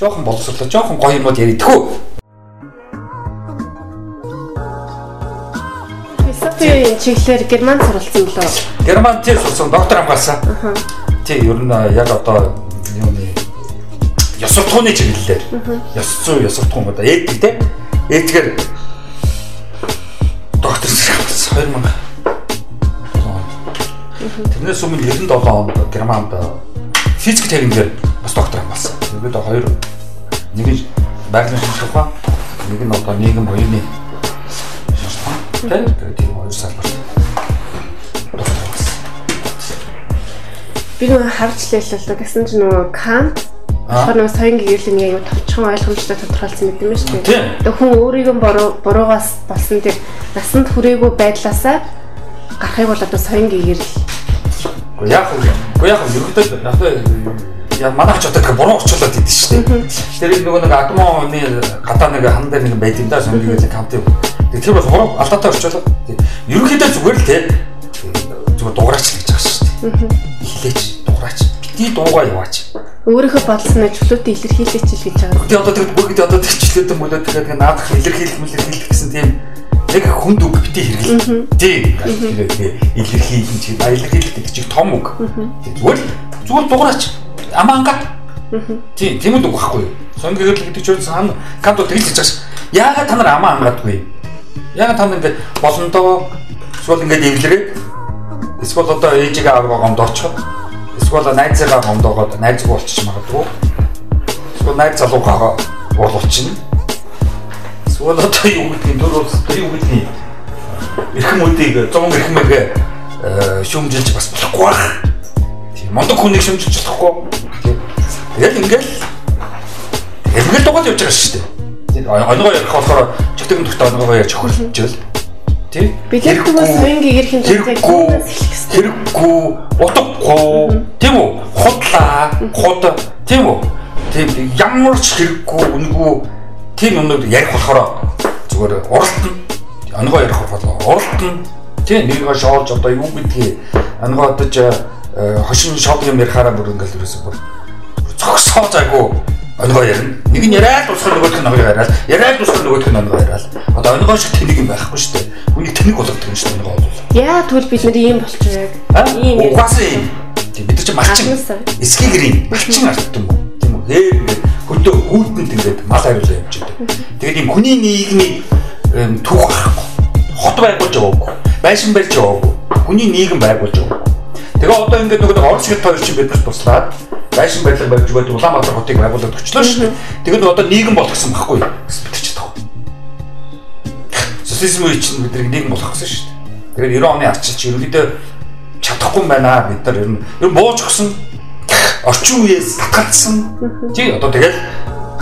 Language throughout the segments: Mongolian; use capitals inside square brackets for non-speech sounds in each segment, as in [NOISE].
Жохон боловсрлоо, жохон гоё юмуд яридгүү. Философийн чиглэлээр герман суралцсан болоо. Герман тийм сурсан доктор хамгаалсан. Тий, ер нь яг одоо юуны ёс суртахууны чиглэлээр ёс зүй, ёс суртахуун одоо этик те. Этикээр доктор хамгаалсан 2000 Тэрнээс өмнө 97 онд Германд физик техникээр бас доктор хамгаалсан. Тэгээд хоёр нэг нь байгалийн шинжилгээ, нэг нь одоо нийгэм буйны шинжилгээ. Тэгээд тийм хоёр хамгаалсан. Би нөгөө харж лээлээ гэсэн чинь нөгөө Кант Тэгэхээр нөгөө соён гэрлийн яг товчхон ойлгомжтой тодорхойлсон мэт юм шүү дээ. Тэгээ хүн өөрийгөө буруу буруугаас болсон тэр насанд хүрээгүй байдлаасаа гарахыг бол одоо соён гэрэл. Яг уу яг ерөнхийдөө яг яа манай ч одоо буруу очлоод идэв шүү дээ. Тэр нөгөө нэг адмооны гадаа нэг хан дээр нэг байд юм да соён гэрлийн камт. Тэр бас буруу алдаатай орчлоо. Ерөнхийдөө зүгээр л те зүгээр дугаарч л гэж байгаа шүү дээ. Эхлээч дугаарч. Бити дуугаа яваач өөрийнхөө бодлосноо чөлөөтэй илэрхийлээч л гэж байгаа. Тэгээ одоо тэгээд бүгд одоо тэр чөлөөтэй мөлөө тэгээд наадах илэрхийлэх мэлэрхийлэх гэсэн тийм яг хүнд үг бити хэрэглээ. Тийм. Илэрхийлэн чи илэрхийлэх гэдэг чинь том үг. Зүгээр зүгээр дугаараач. Амаанга. Тийм, тийм л үг байхгүй юу? Сон гэрлэг гэдэг чинь сан канто тэгэл хийж байгаа. Яагаад та нар амаа хангаадгүй? Яагаад та нар ингэ болондоо эсвэл ингэ эвлэрээ эсвэл одоо ээжигээ аваа гомдоочход эсвэл найзаагаа гомдоогоод найзгүй болчих магадгүй. Эсвэл найз залуугаа уулуулчихна. Эсвэл одоо юу гэдгийг дөр улс тэр юу гэдгийг эрхэм үдийг 100 эрхмэг шүмжилж бас болохгүй байх. Тийм мондөг хүнийг шүмжилж болохгүй. Тэгэл ингээл ингээл дугаад явж байгаа шүү дээ. Онгоо ярих болохоор чигтэн төгтө онгоо ярьж өхөрлөж л тий. Яг хүмүүс соён гэрхийн төвтэй хэрэггүй, утгагүй, тийм үү? Худлаа, худ, тийм үү? Тийм ямар ч хэрэггүй, үнгүй тийм юмнууд ярих болохоор зүгээр уралтна. Онгоо ярих болохоор уралтна. Тийм нэгнийгээ шоолж одоо юу гэдгийг онгоо одож хошин шоод юм ярихаараа бүр ингээл ерөөсөө бүр зогсоо зайгүй онгоо ярина. Нэг нь яриад дуусах нөгөөх нь онгоо яриад, яриад дуусах нөгөөх нь онгоо яриад. Одоо онгоо шиг тэнэг юм байхгүй шүү дээ. Үнийг тэнэг болгодог юм шүү дээ онгоо бол. Яа тэгвэл бид нэр ийм болчих яг. Ийм угаасаа ийм. Бид нар чи малчин. Эскигэрийн малчин арт юм? Тийм үү? Ингээд хөдөө хүүтэнд ингээд мал хариулаа явж байдаг. Тэгээд ийм хүний нийгмийн түүх гарахгүй. Хот байгуулж яваагүй. Байшин барьж яваагүй. Хүний нийгэм байгуулж яваагүй. Тэгээ одоо ингээд нөгөө орос хэд хоёр чинь бидэрт туслаад байшин барилга барьж өгөөд Улаанбаатар хотыг байгуулад өчлөө шүү. Тэгээд одоо нийгэм болгосон байхгүй юу? Бид ч таа. Социализм үе чинь бидний нийгэм болгох гэсэн шүү. Тэгээд 90 оны арчилч ерөнхийдөө чадахгүй байна бид нар ер нь ер нь бууж өгсөн орчин үеэс татгалцсан. Тий одоо тэгэл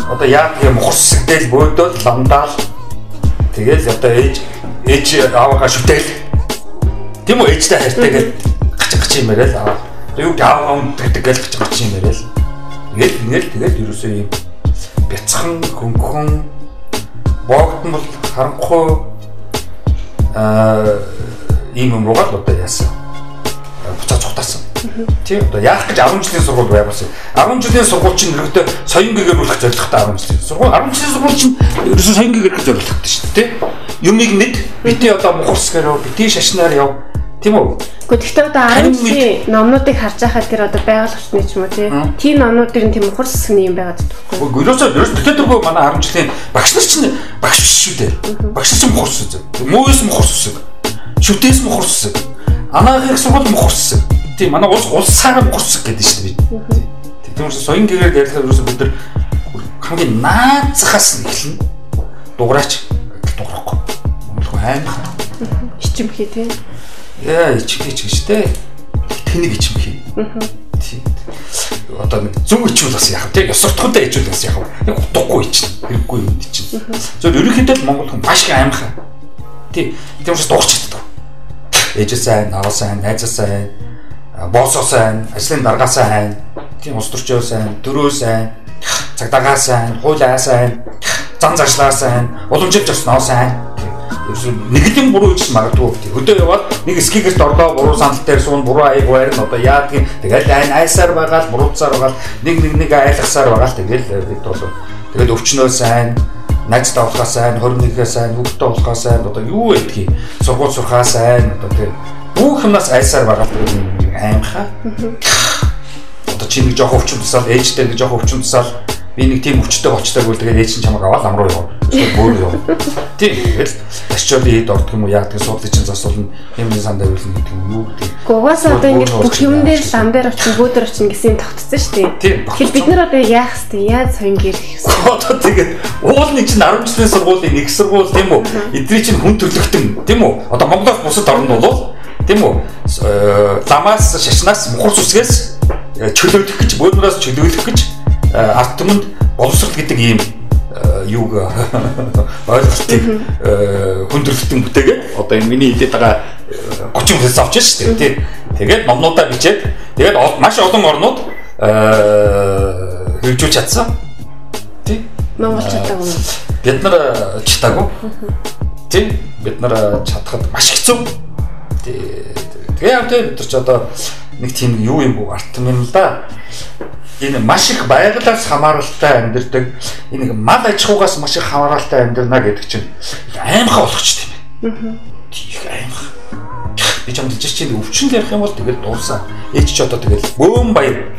одоо яа гэх юм ухарсгдэл бөөдөл ламдаал тэгэл одоо ээж ээж аваагаа шүтэл тийм үү ээжтэй хайртайгээл гач гач юм яриа л аваа юу яав амт гэдэг гэл гэж гарч юм яриа л. Тэгэл ингээл тэгэл ерөөсөө юм бяцхан хөнгөн боогдсон бол харанхуй аа ийм юм руугаа л одоо яасан. Буцаа цугтаасан. Тийм одоо яах гэж 10 жилийн сургууль байгуулсан. 10 жилийн сургууль чинь ерөөдөө соён гэгээр болох зорилготой 10 жилийн сургууль. 10 жилийн сургууль чинь ерөөсөө соён гэгээр зорилготой шүү дээ. Юмыг нэд бити одоо мухарсгаар бити шашнаар яв Тийм үү? Гэхдээ одоо 10 жилийн номнуудыг харж байхад тэр одоо байгууллагчны ч юм уу тийм номнууд дэр нь тийм ухар сэсгний юм байгаад байхгүй. Үгүй ерөөсөө ерөөсөө тэтгэдэргүй манай 10 жилийн багш нар чинь багш шүү дээ. Багш чинь мухар сэсэг. Мууис мухар сэсэг. Шүтээс мухар сэсэг. Анаахын сургууль мухар сэсэг. Тийм манай улс улсаараа мухар сэсэг гэдэг шүү дээ. Учраас соён гэгээр ярилцахад ерөөсөө бид нар хамгийн наацхаас эхэлнэ. Дугаараач дугаарахгүй. Монгол аймаг. Ичимхий тийм яа ичхий ч гэжтэй тэнийг ичмхий. Тийм. Одоо нэг зөв ичвэл бас яах вэ? Ёс суртахуунтай ичвэл бас яах вэ? Нэг утгагүй ичнэ. Хэрэггүй юм ичнэ. Зөв ерөнхийдөө л Монгол хүн маш их аимхан. Тийм. Тийм учраас дуурчдаг. Ээжээ сайн, аваа сайн, найзаа сайн, боосоо сайн, ажлын даргаа сайн, тийм улс төрчөө сайн, дөрөө сайн, цагдаагаа сайн, хуулиа сайн, зан заршлаа сайн, уламжлалт ёсноо сайн. нэг л юм буруу гэж магадгүй. Өдөө яваад нэг скигерт орлоо буруу санал дээр суун буруу аяг байр нь одоо яадаг юм. Тэгэл айн айсаар байгаа л буруутсаар байгаа л нэг нэг нэг айлгасаар байгаа л тэгэл бид бол тэгэл өвчнөө сайн найз тавхаа сайн, 21-гээ сайн, хүүхдтэй болохоо сайн одоо юу гэдгийг сургууль сурхаа сайн одоо тэг бүх юмнаас айсаар байгаа л аимхаа. Одоо чи нэг жоох өвчин тусаал ээжтэй нэг жоох өвчин тусаал би нэг тийм өвчтэй болчтойг үл тэгээд ээж чинь чамайг аваад ам руу яваа. Өөр юу. Тийм. Ташчод ид ордог юм уу яа гэдэг суудлын чинь засуулна. Юмны санд авилна гэдэг юм юу гэдэг. Гугаас одоо ингэ бүх юм дээр лам дээр очин бөөдөр очин гэсэн юм тогтсон шүү дээ. Тэгэхээр бид нар одоо яах хэвтэй яаж соён гэрх хэвтэй. [LAUGHS] Одоо тэгээд уулын чинь 10 жилийн сургуулийн нэг сургууль тийм үү? Эдний чинь хүн төрлөختөн тийм үү? Одоо Монголоос бусад орнд бол тийм үү? Ламаас шашнаас мухар сүсгээс чөлөөлөх гэж бөөдрөөс чөлөөлөх гэж арт түмэнд боловсрол гэдэг ийм юуг [LAUGHS] ойлголтыг хүндрэлтэн бүтээгээд одоо энэ миний хэлээд байгаа 30 хүнээс авч шүү дээ тий. Тэгээд номнуудаа бичээд тэгээд маш олон орнууд хэрэгжүүлж чадсан. Тий. Монгол чадаагүй. Бид нар чадаагүй. Тий. Бид нар чадхад маш хэцүү. Тэгээ тэр бид нар ч одоо нэг тийм юу юм бүү арт юм л да энэ маш их байгалаас хамааралтай амьдардаг энэ мал аж ахуйгаас маш их хамааралтай амьдарна гэдэг чинь аймхаа болгочтой юм. Тийх аймх. Би ч юм дэж чинь өвчин ярих юм бол тэгэл дуусаа. Ээж ч одоо тэгэл бөөм баяр.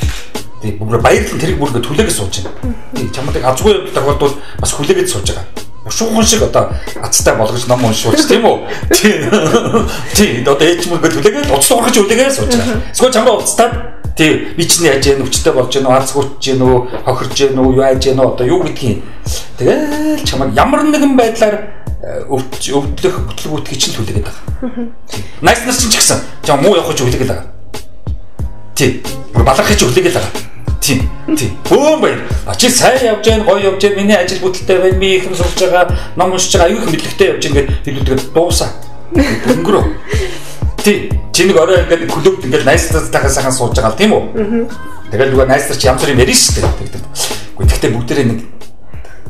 Тэг бүр баярлан тэрэг бүр түлээгээ сууж байна. Тэг чамдаг азгүй тохиолдол бас хүлээгээд сууж байгаа. Ушуухан шиг одоо азтай болгож ном уншуулж тийм үү? Тийм. Одоо ээж мөргө түлээгээд уцлах гэж үлээгээ сууж байгаа. Эсвэл чамраа уцтаад Тий би чинь яаж яа нүчтэй болж гэнэ гүтж гэнэ үү, хохирж гэнэ үү, юу яаж гэнэ одоо юу гэдгийг. Тэгэл чамайг ямар нэгэн байдлаар э, өвдлөх бүтлгүүтгий чинь хүлээгээд байгаа. Найс нар чинь ч гэсэн чам муу явах гэж хүлээгээд байгаа. Тий. Бүр балархаж хүлээгээд байгаа. Тийм. Тийм. Бөөм баяр. А чи сайн явж гэн, гоё явж гэн, миний ажил бүтэлтэй байна, би их юм сурж байгаа, ном уншиж байгаа, аюу их мэдлэгтэй явж гэн гэдэг хэлүүлдэг дуусаа. Өнгөрөө. Тий. Чи нэг орой ингээд клубд ингээд найзтайгаа сайхан сууж байгаа л тийм үү? Тэгэл нөгөө найзтар чи янз бүрийн ярина шүү дээ. Гэхдээ гэхдээ бүгдээрээ нэг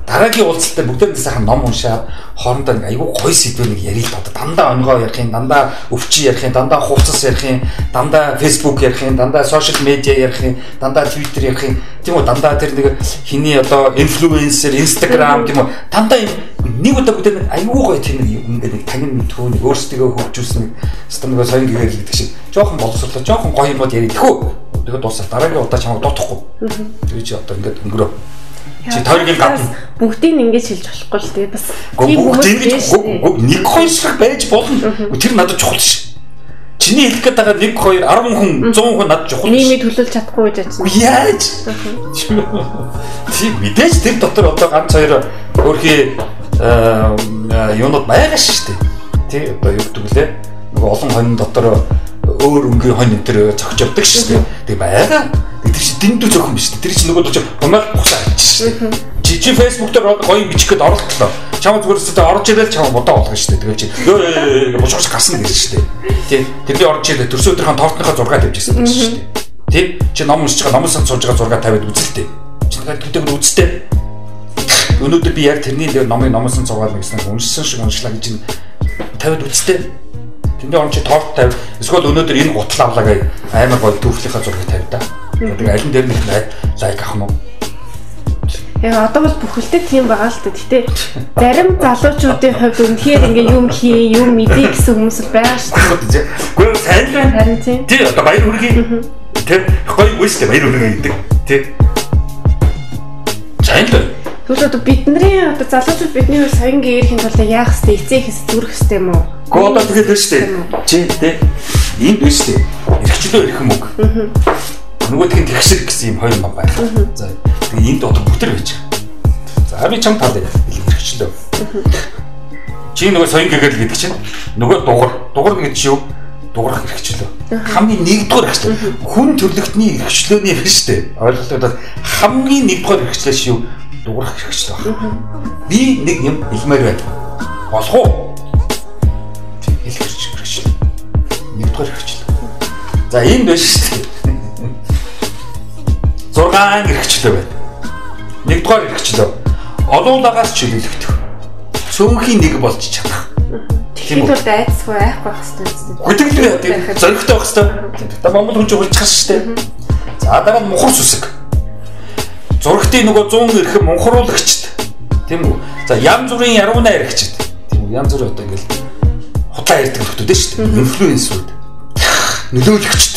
дараагийн уулзалтад бүгдээр нь сайхан ном уншаад хоорондоо айгүй гоё сэдвээр нэг ярил одоо дандаа өнгөө ярих юм, дандаа өвчи ярих юм, дандаа хувцас ярих юм, дандаа фейсбુક ярих юм, дандаа сошиал медиа ярих юм, дандаа твиттер ярих юм. Тийм үү дандаа тэр нэг хиний одоо инфлюенсер, инстаграм тийм үү дандаа нэг удаа бүгдээр нэг айгүй гоё тийм нэг ингээд нэг танин мэдхүү нэг өөрсдөө хөгжүүлсэн стандарт соён гэхээр л гэдэг шиг жоохон боловсруулаа, жоохон гоё юмуд ярих хөө. Тэгээд дуусаа дараагийн удаа чамайг дутахгүй. Тэгээ чи одоо ингээд өнгөрөө Чи тойргийн гадна бүгдийг ингэж хэлж болохгүй л тэгээ бас тийм хүмүүс ингэж нэг хоёр шиг байж болно. Тэр надад чухал ш. Чиний хэлэх гээд байгаа 1 2 10 хүн 100 хүн надад чухал. Нийгмийг төлөөлж чадахгүй гэж байна. Яаж? Тийм мэдээж тэр дотор одоо ганц хоёр өөрхий юунууд байгаа шүү дээ. Тий одоо юу гэдэг лээ. Нөгөө олон хонь дотор өөр өнгийн хонь энэ төр зогч явдаг шүү дээ. Тэг байгаа Тэр чи дэндүү зөөхөн биш. Тэр чи нөгөө чи хумаар бухсаа гэж. Чи чи Facebook дээр гоё бичих гээд орлоо. Чам зүгээр өстө орж ирэл чам бодоо болгоно шүү дээ. Тэгээ чи ёо бушууш гасна гэж шүү дээ. Тий. Тэрний орж ирэл төрсөн өдрийнхөө тоортныхаа 6 тавьжсэн гэж шүү дээ. Тий. Чи ном уншиж байгаа номын сан сууж байгаа 6 тавиад үзэлтэй. Чи тэгээд төдөг үзтэй. Өнөөдөр би яг тэрний дээр номын номын сан цугаад нэгсэн уншсан шиг уншлаа гэж тавиад үзтэй. Тэндээ орж торт тавь. Эсвэл өнөөдөр энэ гутал авлаа гай амар гоё түүхлийнхаа зургийг тавь да. Тэгээ аль нь дээр нэг лайк авах нь уу? Яг одоо бол бүхэлдээ тийм байгаа л та. Гэтэ зарим залуучуудын хувьд үнэхээр ингээ юм хий, юм мэдээ гэсэн хүмүүс л байгаа шүү дээ. Гэхдээ сайн л байна харин тийм. Тий, одоо баяр хүргэе. Тэг. Гоё үстэй баяр хүргэе гэдэг. Тий. Сайн л байна. Тэгвэл одоо бидний одоо залуучууд бидний соён гээрхийн тулд яах хэвтэй эцэг хэс зүрх хэвтэй юм уу? Гоо тэгээд байна шүү дээ. Чи тий. Энд байна шүү дээ. Ирхчлөө ирэх юм уу? нөгөөдх нь тэгшэр гэсэн юм хоёр ном байна. За тэгээ энд одоо бүтэр байж байгаа. За би чам тал хэрэгчлөө. Чи нөгөө соён гэгээл гэдэг чинь нөгөө дугар дугар гэдэг чинь юу? дуграх хэрэгчлөө. Хамгийн нэгдүгээр хэрэгчлөө. Хүн төрлөختний хэрэгчлөөний хэрэг шүү дээ. Ойлголоо хамгийн нэгдүгээр хэрэгчлээ шүү дуграх хэрэгчлөө байна. Би нэг юм хэлмээр байна. Болох уу? Нэгдүгээр хэрэгчлөө. За энд байна шүү дээ. 6 эрхчлөө байна. Нэгдүгээр эрхчлөө. Олуулагаас чөлөөлөгдөх. Цөөнхийн нэг болж чадах. Тийм бол айцгүй айхгүй байх хэрэгтэй. Хөдөглөө зоригтой байх хэрэгтэй. Та Монгол хүн чинь хулцгах шүү дээ. За дараа нь мухар сүсэг. Зургтын нөгөө 100 эрхэм мунхруулагчд. Тийм үү? За янз бүрийн ярууна яригчд. Тийм үү? Янз бүр одоо ингээл худлаа ярьдаг хүмүүс шүү дээ. Инфлюенсерүүд. Нөлөөлөгчд.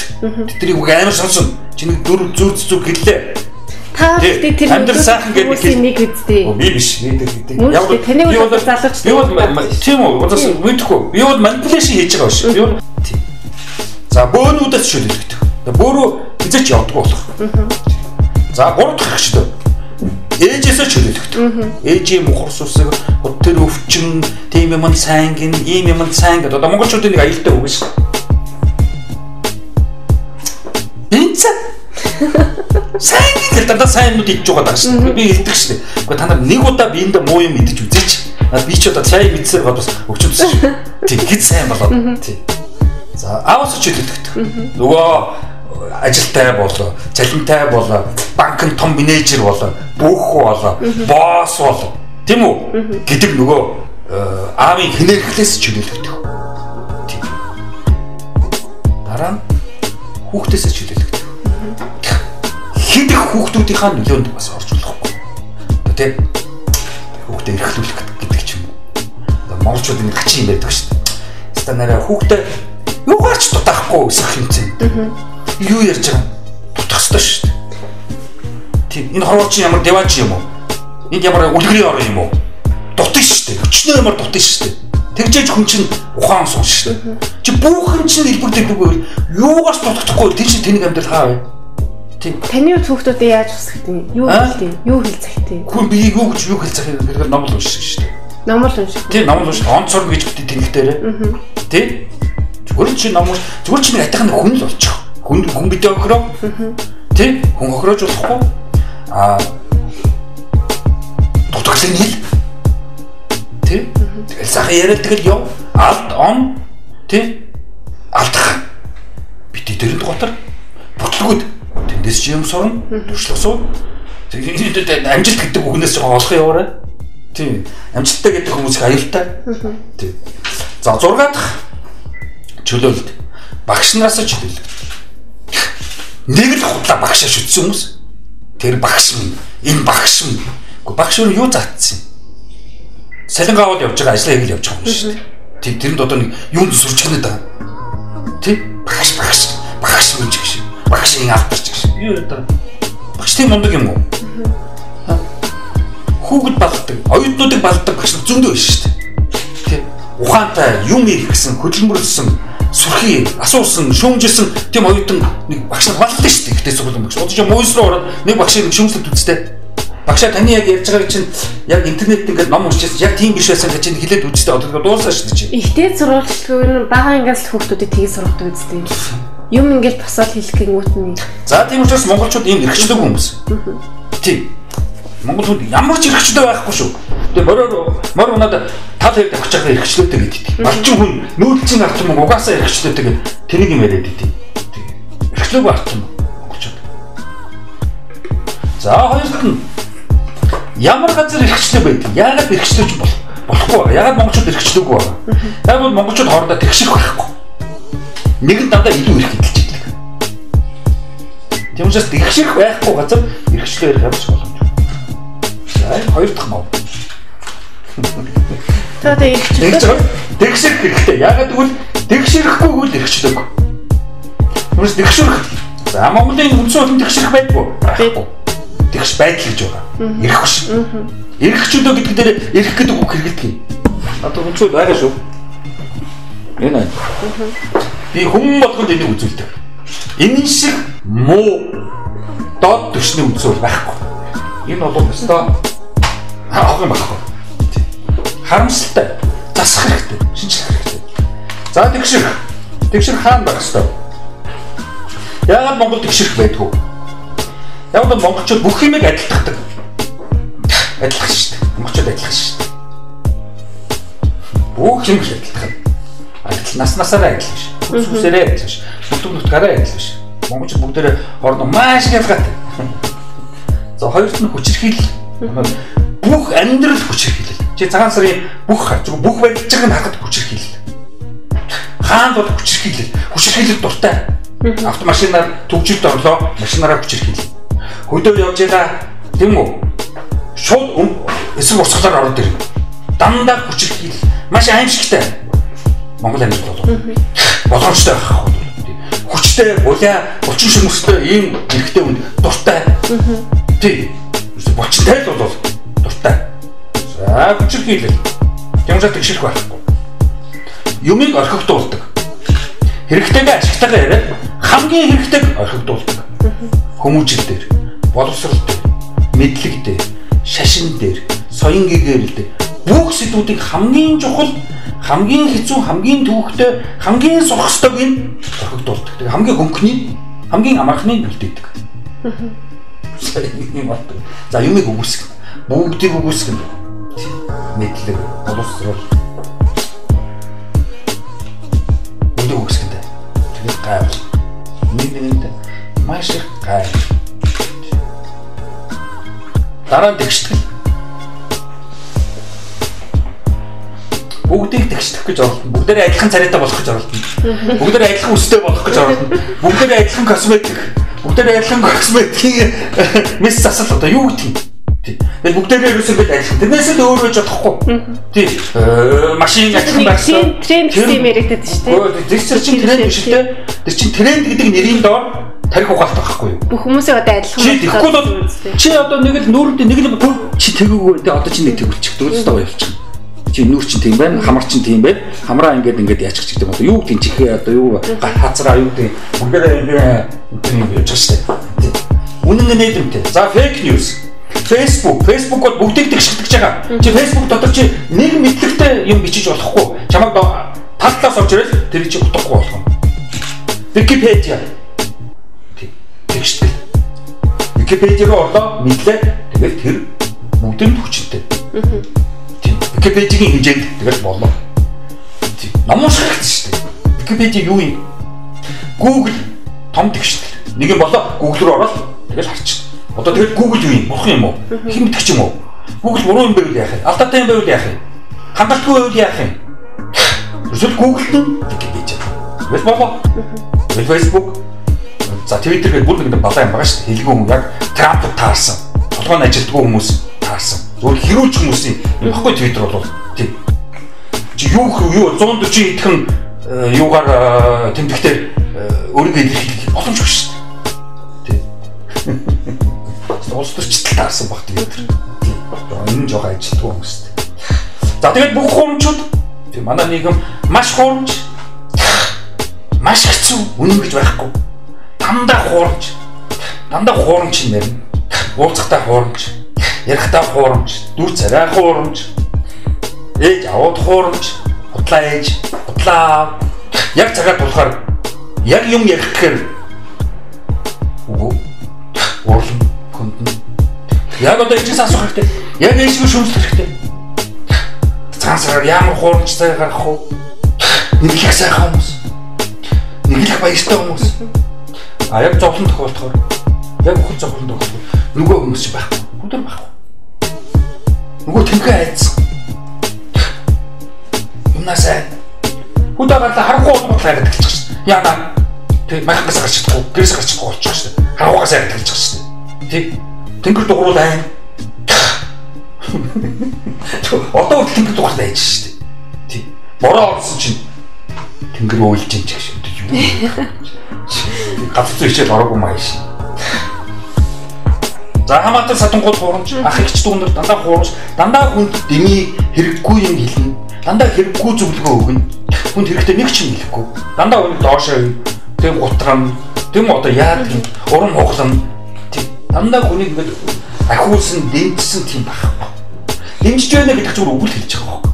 Тэдний үг амар сонсон. Чиний дөрөв зүг зүг гэлээ Та гэхдээ тэр амьдрал сайхан гэдэг нэг үздэй. Би биш гэдэг гэдэг. Яг бол таны бол залууч. Би бол тийм үү? Удаас мэдэхгүй. Би бол манипуляшн хийж байгаа шүү. Би бол За бөөнүүдээс шүлэлдэг. Бөөрөө хизээч явдаг болох. За гурав дахь хэрэгчтэй. Ээжээсээ чөлөөлөгдөв. Ээжийн мухар сүсэг, тэр өвчин, тийм юм сайн гин, ийм юм сайн гэдэг. Одоо монголчуудын нэг аюултай үг шүү. Бинц сайн гэл дандаа сайн юмуд идж байгаа даа шүү. Би хэлдэг шүү дээ. Гэхдээ та нар нэг удаа биэнд муу юм идэж үзээч. Би ч одоо цай мэдсээр бодос өгчөж шүү. Тэг хэд сайн болоод. За аавс ч хэлдэг. Нөгөө ажилтай болоо, цалинтай болоо, банкны том менежер болоо, бүх болоо, босс болоо. Тийм үү? гэдэг нөгөө аавын хинэрхлээс ч хэлдэг. Тийм. Дараа нь хүүхдээсээ ч хэлдэг хэд их хүүхдүүдийнхаа нөлөөнд бас орж болохгүй. Одоо тийм хүүхдээ эрхлүүлэх гэдэг ч юм уу. Одоо монголчууд ингэ хачин юм байдаг шүү дээ. Ста нараа хүүхдээ юугаар ч дутаахгүй өсөх хэмцэн. Юу ярьж байгаа дутах ёстой шүү дээ. Тийм энэ хорвооч ямар деваач юм уу? Энд ямар үлгэрийн орон юм уу? Дутах шүү дээ. Өчнөө ямар дутах шүү дээ. Тэгжээж хүн чинь ухаан суун шүү дээ. Чи бүхэн чинь илбэг дэлбэг юугаас дутахгүй тэр чинь тэнийг амьдрал хаа вэ? Тийм. Таны хүүхдүүдэд яаж усах тийм? Юу хэлдэг? Юу хэл зах тийм? Хүн би юу гэж юу хэл зах юм гэхээр номл унших шүү дээ. Номл унших. Тийм, номл унших. Онцор гэж битээ тэнэгтэрээ. Аа. Тийм. Зүгээр чи ном зүгээр чи нэг атайхан хүн л болчих. Хүн хүн битээ охироо. Тийм. Хүн охироож болохгүй. Аа. Дутагдлын хэл. Тийм. Тэгэл сайхан яриад тэгэл яв. Алд он. Тийм. Алдах. Битээ дэрэнд готор. Бутлгууд Тэндээс чи юм сурна. Туршлага суу. Тэгээд амжилт гэдэг үгнээс жоохон олох яваарай. Тийм. Амжилттай гэдэг хүмүүс их аюултай. Тийм. За 6 дахь чөлөөлт. Багш нараас чөлөөлт. Нэг л худлаа багшаа шүтсэн хүмүүс. Тэр багш минь, энэ багш минь. Гэхдээ багш өөр юу заатсан юм? Салингаа аваад явж байгаа ажлаа хийгээл явж байгаа юм шүү дээ. Тийм тэрэнд одоо нэг юунд сүрчгэнэ даа. Тийм багш багш багш минь ч гэж багшийн авдарч гэж. Юу одоо багш тийм мундаг юм уу? Хүүхэд балдаг, оюутнуудыг балдаг багш зөндөө биш шүү дээ. Тэ ухаантай юм ирэх гэсэн хөдөлмөрлсөн сүрхий асуусан шүүмжилсэн тийм оюутан нэг багш нар балдаг шүү дээ. Гэтэ сургуулийн багш. Одоо ч муус руу ороод нэг багшийг шүүмжлэлт үзтээ. Багшаа таны яг ярьж байгааг чинь яг интернет ингээд ном уншижсэн яг тийм биш байсан гэж чинь хэлээд үзтээ. Одоо дуусаа шүү дээ чинь. Ихтэй нь бага ангиас хүүхдүүдэд тгий сургадаг үстэй юм ингээд босоод хэлэх гингүүт нь. За тийм учраас монголчууд ийм эрхчлэг хүмүүс. Тийм. Монгол хүн ямар ч эрхчлээ байхгүй шүү. Тэгээ мороор мор унаад тал хэрэг авчих байгаа эрхчлөөтэй гэдэг. Малчин хүн нүүдэлчин арт юм угаасаа эрхчлөөтэй гэдэг тэрийг юм яриад идэв. Эрхчлөөг арт юм монголчууд. За хоёрт нь ямар газар эрхчлөө байдаг? Яагаад эрхчлөөч болох болохгүй? Яагаад монголчууд эрхчлөөгүй байгаа? Яг бол монголчууд хоорондоо тэгших байхгүй нэг нь дандаа илүү их хилж идэг. Тийм учраас тэгших байхгүй газар эрхчлөө ярих ямарч боломжгүй. За хоёр дахь мав. За тэг эрхчлөө. Тэгших хэрэгтэй. Ягаад гэвэл тэгширэхгүй үл эрхчлөөг. Хүмүүс тэгшэрх. За Монголын үндсэн хөлн тэгшэрх байдгүй. Байхгүй. Тэгш байдал гэж байгаа. Эрх биш. Эрхчлөө гэдэг дээр эрх гэдэг үг хэрэгэлдэг. Одоо үндсэн байгаа шүү. Энэ. Би хүн болгонд энийг үзүүлдэг. Энэ шиг муу доод түвшний үндсөөр байхгүй. Энэ бол өстой авах юм байхгүй. Харамсалтай, засах хэрэгтэй, шинжлэх хэрэгтэй. За тэгшэр. Тэгшэр хаан байх ёстой. Яагаад Монгол тэгшэрх байдгүй? Яг бол монголчууд бүх юмыг адилтгадаг. Адилхан шүү дээ. Монголчууд адилхан шүү дээ. Бүх юм адилхан. Адил нас насаараа адилхан шүү сүсэрээ адил биш. Нутг нутгаараа адил биш. Монголчууд бүгдээрээ хоорондоо маш хязгаартай. За хоёрт нь хүчирхийлэл. Бүх амьдрал хүчирхийлэл. Чи цагаан сарын бүх харж бүх барилжиг нь хахад хүчирхийлэл. Хаан бол хүчирхийлэл. Хүчирхийлэл дуртай. Автомашинаар төвчөлд орлоо, машинаараа хүчирхийлэл. Хөдөө явж байгаа тийм үү? Шууд эсрэг урсгалаар ороод ирнэ. Дандаа хүчирхийлэл. Маш аимшигтай. Монгол амьдрал болов. Болгоомжтой байх хүчтэй, улаа, булчин шүмстэй ийм эрэгтэй хүн дуртай. Тий. Булчинтай л бол. За хүчирхийлэл. Ямжаа тэгшэрх байхгүй. Юмыг орхигдуулдаг. Хэрэгтэйгээ ашигтайгаа яриад хамгийн хэрэгтэйг орхигдуулдаг. Хүмүүжил дээр, боловсрал дээр, мэдлэг дээр, шашин дээр, соён гээгэрэл дээр бүх сэдвүүдийг хамгийн чухал хамгийн хэцүү, хамгийн төвөгтэй, хамгийн сурах ёстойг нь орхигдуулдаг. Тэгээ хамгийн хөнгөний, хамгийн амархныг үлдээдэг. За юмыг үгүйсгэн. Бүгдийг үгүйсгэн. Мэдлэг, боловсрол. Бүгдийг үгүйсгэн. Тэгээд гайвал. Нэг нэгэнд маш их гайвал. Дараа нь тэгштгэл бүгдийг тэгшлэх гэж оролдоно. Бүгдээрээ адилхан царайтай болох гэж оролдоно. Бүгдээрээ адилхан өстэй болох гэж оролдоно. Бүгдээрээ адилхан косметик, бүгдээрээ адилхан косметикийн мис засал одоо юу гэдэг юм? Тэгээд бүгдээрээ ерөөсөө бид адилхан. Тэрнээс л өөр байж болохгүй. Тий. Э, машин байх хэрэгтэй. Тренд юм яриад шүү дээ. Тэр чинь тренд биш үү? Тэр чинь тренд гэдэг нэрийн доор тарих угаалт байхгүй юу? Бүх хүмүүсээ одоо адилхан чи тэгэхгүй бол чи одоо нэг л нүүрэнд нэг л чи тэгүүгүй одоо чи нэг тэгүүлчихдэг л тоо явчих чи нүүр чин тийм байна, хамар чин тийм байна. Хамраа ингээд ингээд яачих гэдэг одоо юу гэдэг чихээ одоо юу хазраа юу гэдэг бүгдээрээ ингээд юм явж байгаа шүү дээ. Үнэн нэрэмтэй. За фейк ньюс. Facebook, Facebook бол бүгдийг тэгшгэлж байгаа. Чи Facebook дотор чи нэг мэдлэгтэй юм бичиж болохгүй. Чамайг тал талаас орж ирэл тэр чи утгагүй болох юм. Wikipedia. Тэгштэй. Wikipedia руу орлоо мэдлээ. Тэгээд тэр бүгдэнд хүчтэй. Аа Википедигийн хэмжээнд тэгэл болоо. Ном унших хэрэгтэй шүү дээ. Википеди юу юм? Google том тэгштэй. Нэг юм болоо Google руу ороод тэгэл харчих. Одоо тэгэл Google юу юм? Бурхан юм уу? Хэн мэдэх юм уу? Google буруу юм байвал яах вэ? Алдаатай юм байвал яах вэ? Хангалтгүй байвал яах вэ? Эсвэл Google нь Википеди. Тэгэл болоо. Тэгэл Facebook За Twitter гэдэг бүр нэг балаа юм байгаа шүү дээ. Хэлгүй хүн яг Трамп таарсан. Толгойн ажилтгүй хүмүүс таарсан. Зөвхөн хэрүүч хүмүүсийн юм баггүй Twitter бол тийм. Чи юу юу 140 хэдхэн э, юугаар э, тэмдэгтэр э, өөрийгөө илэрхийлэх боломжгүй шүү Улс төрчтэй таарсан баг. Тийм. Энэ жоо ажилтгүй хүмүүс. За тэгээд бүх хуримчууд тийм манай нийгэм маш хуримч маш хэцүү үнэн гэж байхгүй. Дандаа хуримч. Дандаа хуримч нэрнэ. Уулзахтаа хуримч ярихтаа хуурамч, дүр царай хуурамч, ээж аваад хуурамч, хутлаа ээж, хутлаа яг цагаар болохоор яг юм ярих гэхээр үгүй урлан хүндэн яг одоо ичээс асуух хэрэгтэй. Яг ээжгүй шүмжлэх хэрэгтэй. Цаасаар ямар хуурамч цай гарах уу? Нэглэх сайхан хүмүүс. Нэглэх баяртай хүмүүс. А яг зовлон тохиолдохоор яг бүхэл зовлон тохиолдохоор нөгөө хүмүүс байхгүй. Хүндэр байхгүй. Нөгөө тэнхээ айцсан. Юмнасаа хүдэ гарла харахгүй болох байгаад эхэлчих шин. Яна тэг махгаас гарч чадахгүй, гэрээс гарч чадахгүй болчих шин. Харахугаас яг эхэлчих шин. Тэг тэнгэр дугуул айн. Одоо тэнгэр дугуул айж шин. Тэг бороо орсон чинь тэнгэр уйлж ин ч гэж юу. Гаццоо хичээл ороогүй маяг шин. За хамаатан сатангууд хуурамч, ах эгч дүүнэр дандаа хуурамч, дандаа хүнд дэмий хэрэггүй юм хэлнэ. Дандаа хэрэггүй зөвлөгөө өгнө. Хүнд хэрэгтэй нэг ч юм хэлэхгүй. Дандаа үнийг доошоо тэм гутрам, тэм одоо яадаг юм, урам хуглан. Дандаа хүнийг ингээд ахиулсан, дэмжсэн тийм байхгүй. Дэмжиж байна гэдэг зүгээр үгэл хэлж байгаа байхгүй.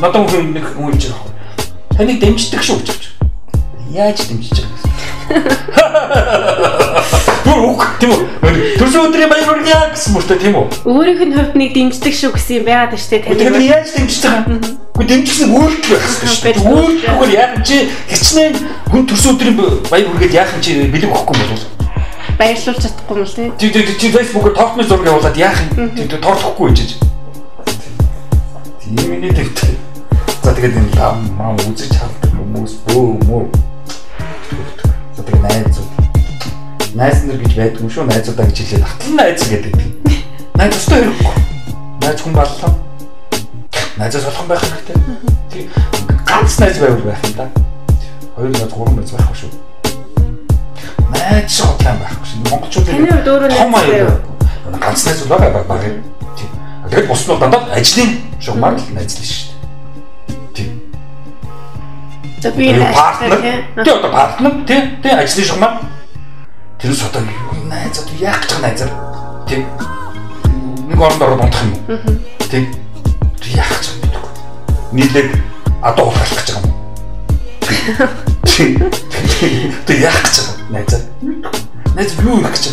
Надад хүн нэг хүн хэлж байгаа. Таныг дэмждэг шүү гэж. Яаж дэмжиж байгаа юм? Түр үг тийм үү? Төрсөн өдрийн баяр хүргэе гэсэн мөртөө тийм үү? Өөрийнх нь хувьд нэг дэмждэг шүү гэсэн юм байгаад штэ тань. Тэгэхээр яаж дэмжиж байгаа юм? Гэхдээ дэмжсэн үйлдэл байх хэрэгтэй шүү. Үйлдэлгээр яах чи хичнээн хүн төрсөн өдрийн баяр хүргээд яах юм чи бэлэг өгөхгүй юм бол баярлуулж чадахгүй юм л тийм. Чи чи чи фэйсбүүкээр тортны зураг явуулаад яах юм? Чи тортлохгүй юм чи. Тийм миний тэгтэй. За тэгээд энэ лам мам үзэж чаддаг хүмүүс бөө мөө. За тэгээд найзууд. Найз нар гэж байдаг юм шүү. Найзуудаа гэж хэлээд атлан найз гэдэг. Найз өстой хэрэггүй. Найз хүн боллоо. Найзаас болох байх хэрэгтэй. Тийм ганц найз байвал байх юм да. Хоёр найз гурван найз байхгүй шүү. Найз шотлан байхгүй шүү. Монголчуудын Таны хувьд өөрөө найз байв. Ганц найз байгаа баг. Тийм. Тэгээд бус нь дандаа ажлын шугамар л найзлаа шүү. За би партнер. тий одоо партнер. Тий тий ажлын шугамар. Тэр сотог найзад яах гэж найзаар тий нэг оронд ороод унтах юм тий яах гэж мэдгүй нийлээд адуу ухаалах гэж байгаа юм тий [LAUGHS] яах гэж найзаар найз юу их гэж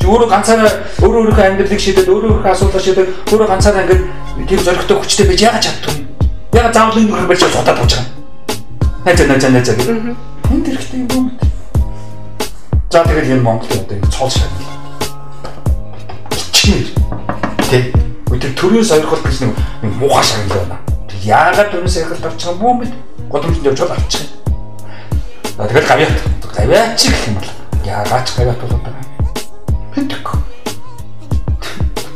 чи өөрөө ганцаараа өөрөө өөрийнхөө амьдралыг шийдээд өөрөө өөрийнхөө асуудлыг шийдээд өөрөө ганцаараа ингээд тийм зоригтой хүчтэй байж яагаад чаддгүй яагаад заавал энэ нөхөр барьж суудаад тавьж байгаа юм найзаа найзаа найзаа гэх. Энд хэрэгтэй юм уу? За тэгэл энэ Монголд одоо энэ цол шагнал. Чимэр. Тэ. Өдөр төрийн сойрхол гэж нэг муухай шагнал байна. Яагаад төрийн сойрхолд орчих юм бүү мэд? Годомжинд явж бол авчих. За тэгэл гавьяат. Гавьяач гэх юм бол яагаад ч гавьяат болоод байгаа. Хэнтэг.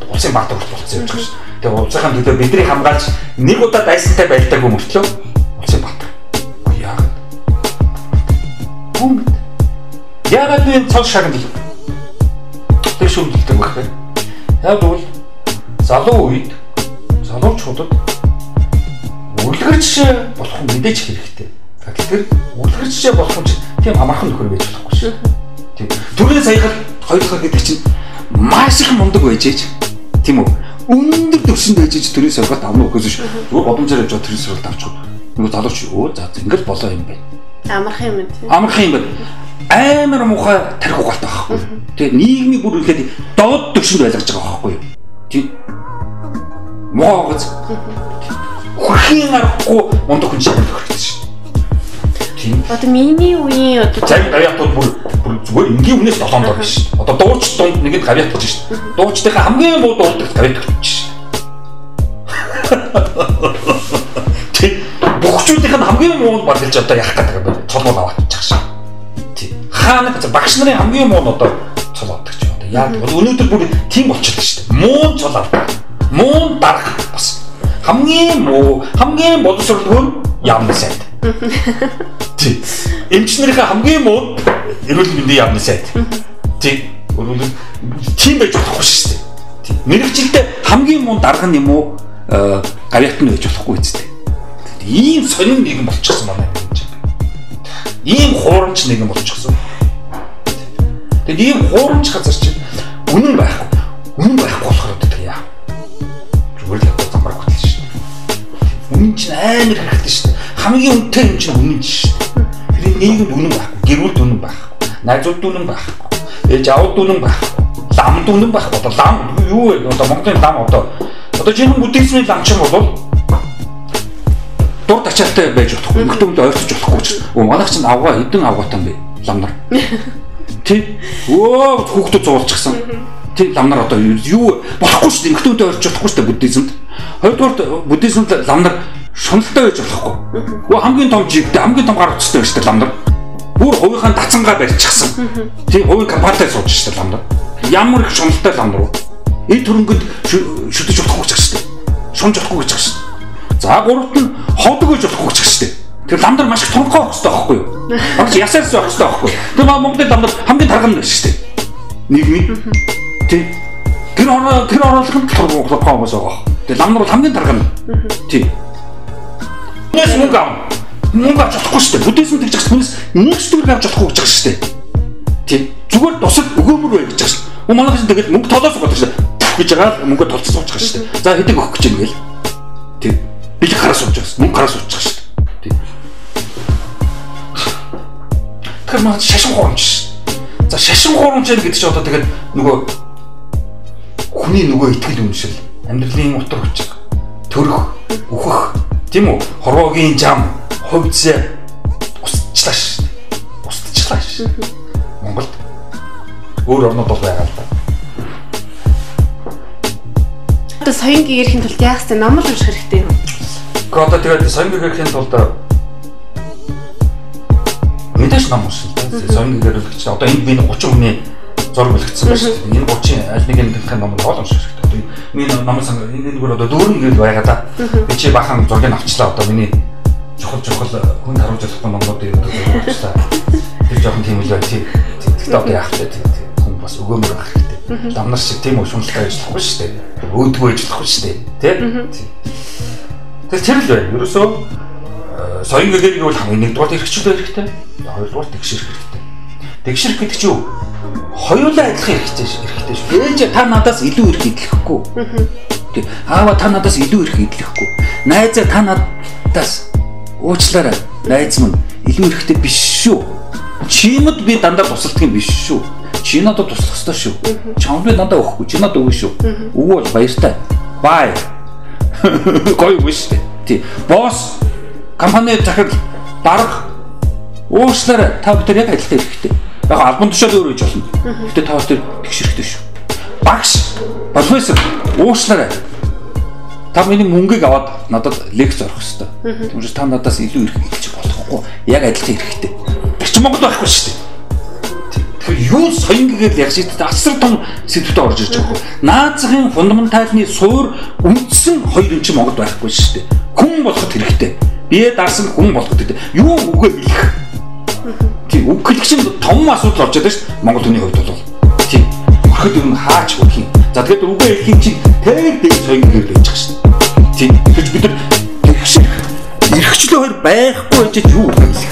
Улсын баатар болсон явж байгаа ш. Тэгээ улсынхаа төлөө бидний хамгаалж нэг удаа дайсантай байлдаг юм мөртлөө улсын баатар Хүн яагаад би цол шагнал тэр шүмдэлдэг байх вэ? Яг бол залуу үед залуучуудад үлгэрч болох мэдээж хэрэгтэй. Тэгэхээр үлгэрч болох нь тийм амархан нөхөр байж болохгүй шүү. Тийм. Төрийн саяхан хоёулаа гэдэг чинь маш их мундаг байж ээж. Тийм үү? Өндөр төвшөнд байж ээж төрийн саяхад авна өгөхөөс шүү. Зүгээр бодомжоор явж төрийн саяхад авчих. Нөгөө залууч өө за ингэж болоо юм байна Амархан юм тийм. Амархан юм байна. Амар муухай тарих угаалтай байхгүй. Тэгээ нийгмийг бүр ихэд доод төвшөнд байлгаж байгаа байхгүй юу? Тийм. Муугаз. Хөрхийн аргагүй мундаг хүн шиг хэрэгтэй шүү. Тийм. Одоо миний үеийн одоо цаг гавьяатууд бүр бүр зүгээр энгийн үнээс долоонд орно шүү. Одоо дууч дунд нэгэд гавьяат гэж шүү. Дуучдынхаа хамгийн муу дуулдаг гавьяат гэж шүү. Бухчуудынх нь хамгийн муу бол гэж одоо яах гэдэг юм бэ? Цолгол аваачих шээ. Тий. Хаана гэж багш нарын хамгийн муу нь одоо цол авдаг ч одоо яа гэвэл өнөөдөр бүр тийм болчихлоо шүү дээ. Муу цол авдаг. Муу дарах бас. Хамгийн муу, хамгийн боловсролгүй яамны сайд. [LAUGHS] Тий. Эмчнэрийнхээ хамгийн муу эрүүл мэндийн яамны сайд. Тий. Өөрөөр тийм байж болохгүй шүү дээ. Тий. Мэргэжилдээ хамгийн муу дарга юм уу? Гавьят нь байж болохгүй үстэй ийм сонин нэгэн болчихсон манай гэж. Ийм хуурамч нэгэн болчихсон. Тэгээд ийм хуурамч газар чинь үнэн байхгүй. Үнэн байхгүй болохоор одоо яа. Зүгээр л замбар хөтлөн шүү дээ. Үнэн чинь амар хэрэгтэй шүү дээ. Хамгийн үнэтэй юм чинь үнэн шүү дээ. Тэр нийгэмд үнэн байхгүй. Гэрүүлд үнэн байхгүй. Найзууд үнэн байхгүй. Ээж аавд үнэн байхгүй. Ламд үнэн байхгүй. Одоо лам юу вэ? Одоо Монголын лам одоо одоо жинхэнэ буддизмын лам чинь бол дур тачаалтай байж болохгүй. Мөхтөмд ойртож болохгүй ч. Оо манайх чинь авгаа эдэн авгаатай бай. Ламнар. [LAUGHS] Тий. Өө хүүхдүүд зуулчихсан. Тий ламнар одоо юу болохгүй шүү дээ. Мөхтөмд ойртож болохгүй шүү дээ буддизмд. Хоёрдугаар буддизмд ламнар шуналтай байж болохгүй. Өө хамгийн том жигтэй хамгийн том гар утастай байж дээ ламнар. Бүр хувийнхаа дацангаа барьчихсан. Тий хувийн компанитай сууж шүү дээ ламнар. Ямар их шуналтай ламнар вэ? Эд хөрөнгөд шүтэж болохгүй шүү дээ. Шунж болохгүй гэж дээ. За гуравт нь ходог гэж болохгүй ч гэсэн. Тэр ламдар маш их тонхой байх хэрэгтэй байхгүй юу? Багш ясаарс байх хэрэгтэй байхгүй юу? Тэр Монголын ламдар хамгийн байна шүү дээ. Нийгмийн. Тий. Тэр ороо тэр оруулах нь хүмүүс байгаа. Тэр ламдар бол хамгийн тарган. Тий. Нэс мөнгө ав. Мөнгө авч чадахгүй шүү дээ. Буддизм тэгж байгаа хүнээс нэг зүгэр авч чадахгүй гэж шүү дээ. Тий. Зүгээр тусал өгөөмөр бай гэж шүү. Уу манайх чинь тэгэл мөнгө толоос байгаа шүү гэж байгаа мөнгө толцож сууж байгаа шүү дээ. За хэдэг өгөх гэж юм гээл. Тий би л гараа сууж байгаа. Мөнгө сууж байгаа шүү. Тийм. Тэгэхээр маа шашин хуурамч шүү. За шашин хуурамч гэдэг чинь одоо тэгээд нөгөө хүний нөгөө итгэл үншил амьдралын утга учир төрөх өөхөх тийм үү хорвоогийн зам хувьцээ устчлаа шүү. Устчлаа шүү. Монголд өөр орнууд бол байгаа л да. Одоо соён гэрхийн тулд яах вэ? Номол унших хэрэгтэй юм. Гэхдээ одоо тэгээд соён гэрэхийн тулд мэдээж ном уншил. Соён гэрүүлэгч одоо энд би 30 хүний зураг бэлтгэсэн байна шүү. Энэ 30 аль нэг нэг ном хоол унших хэрэгтэй. Миний ном сан энэ нэг одоо дөрөв ингээд байгаа да. Би чи бахан зургийг авчлаа одоо миний чухал чухал хүн харуулж болох номнуудыг авчлаа. Тэр жоохон тийм үл бай. Тэгтээ одоо яах вэ? Хүн бас өгөөмөр байх хэрэгтэй. Дамнар шиг тийм уушмалтай ажиллахгүй шүү дээ. Өөдгөө ажиллахгүй шүү дээ. Тэ? Тэр тэр л байна. Ерөөсөө соён гэгийг бол хамгийн нэгдүгээр хэрэгчлээ хэрэгтэй. Хоёрдугаар тэгшэрх хэрэгтэй. Тэгшэрх гэдэг чинь юу? Хоёулаа адилхан хэрэгтэй хэрэгтэй шүү. Ээж та надаас илүү их идэлхэхгүй. Тэг. Аава та надаас илүү их идэлхэхгүй. Найзаа та надаас уучлаарай. Найз минь илүү ихтэй биш шүү. Чимэд би дандаа тусалдаг юм биш шүү. Чи надад туслах ёстой шүү. Чамд би дандаа өгөхгүй. Чи надад өгнө шүү. Өгөө бол баяртай. Бай. [LAUGHS] Гой биш? Тий. Босс компани захирал дарга уучлаарай. Та бүхэн яг адилхан хэрэгтэй. Яг албан тушаал өөр үеж болно. Гэтэ та хоёр тэгшэрхтэй шүү. Багш, профессор уучлаарай. Та миний мөнгийг аваад надад лекц орох хэрэгтэй. Түүнээс та надаас илүү их хэлчих болохгүй. Яг адилхан хэрэгтэй. Тэр чинь Монгол байхгүй шүү дээ. Тэгэхээр юу соён гэгээл яг шийдэлт асар том сэдвүүдэд орж ирж байгаа. Наазахын фундаментальны суур үндсэн хоёр юм чи Монголд байхгүй шүү дээ. Хүн болоход хэрэгтэй. Бие даасан хүн болоход хэрэгтэй. Юу үгээ хэлэх. Тийм үг хэлэх чинь том асуудал байгаа шүү дээ. Монгол хүний хувьд бол. Тийм. Өрхөд юм хаач өгөх юм. За тэгэхээр үгээ хэлэх чинь тэр дээр соён гэгээл байж шүү дээ. Тийм. Тэгэхээр бид нар тэгших эрхчлөө хоёр байхгүй гэж юу хэлэх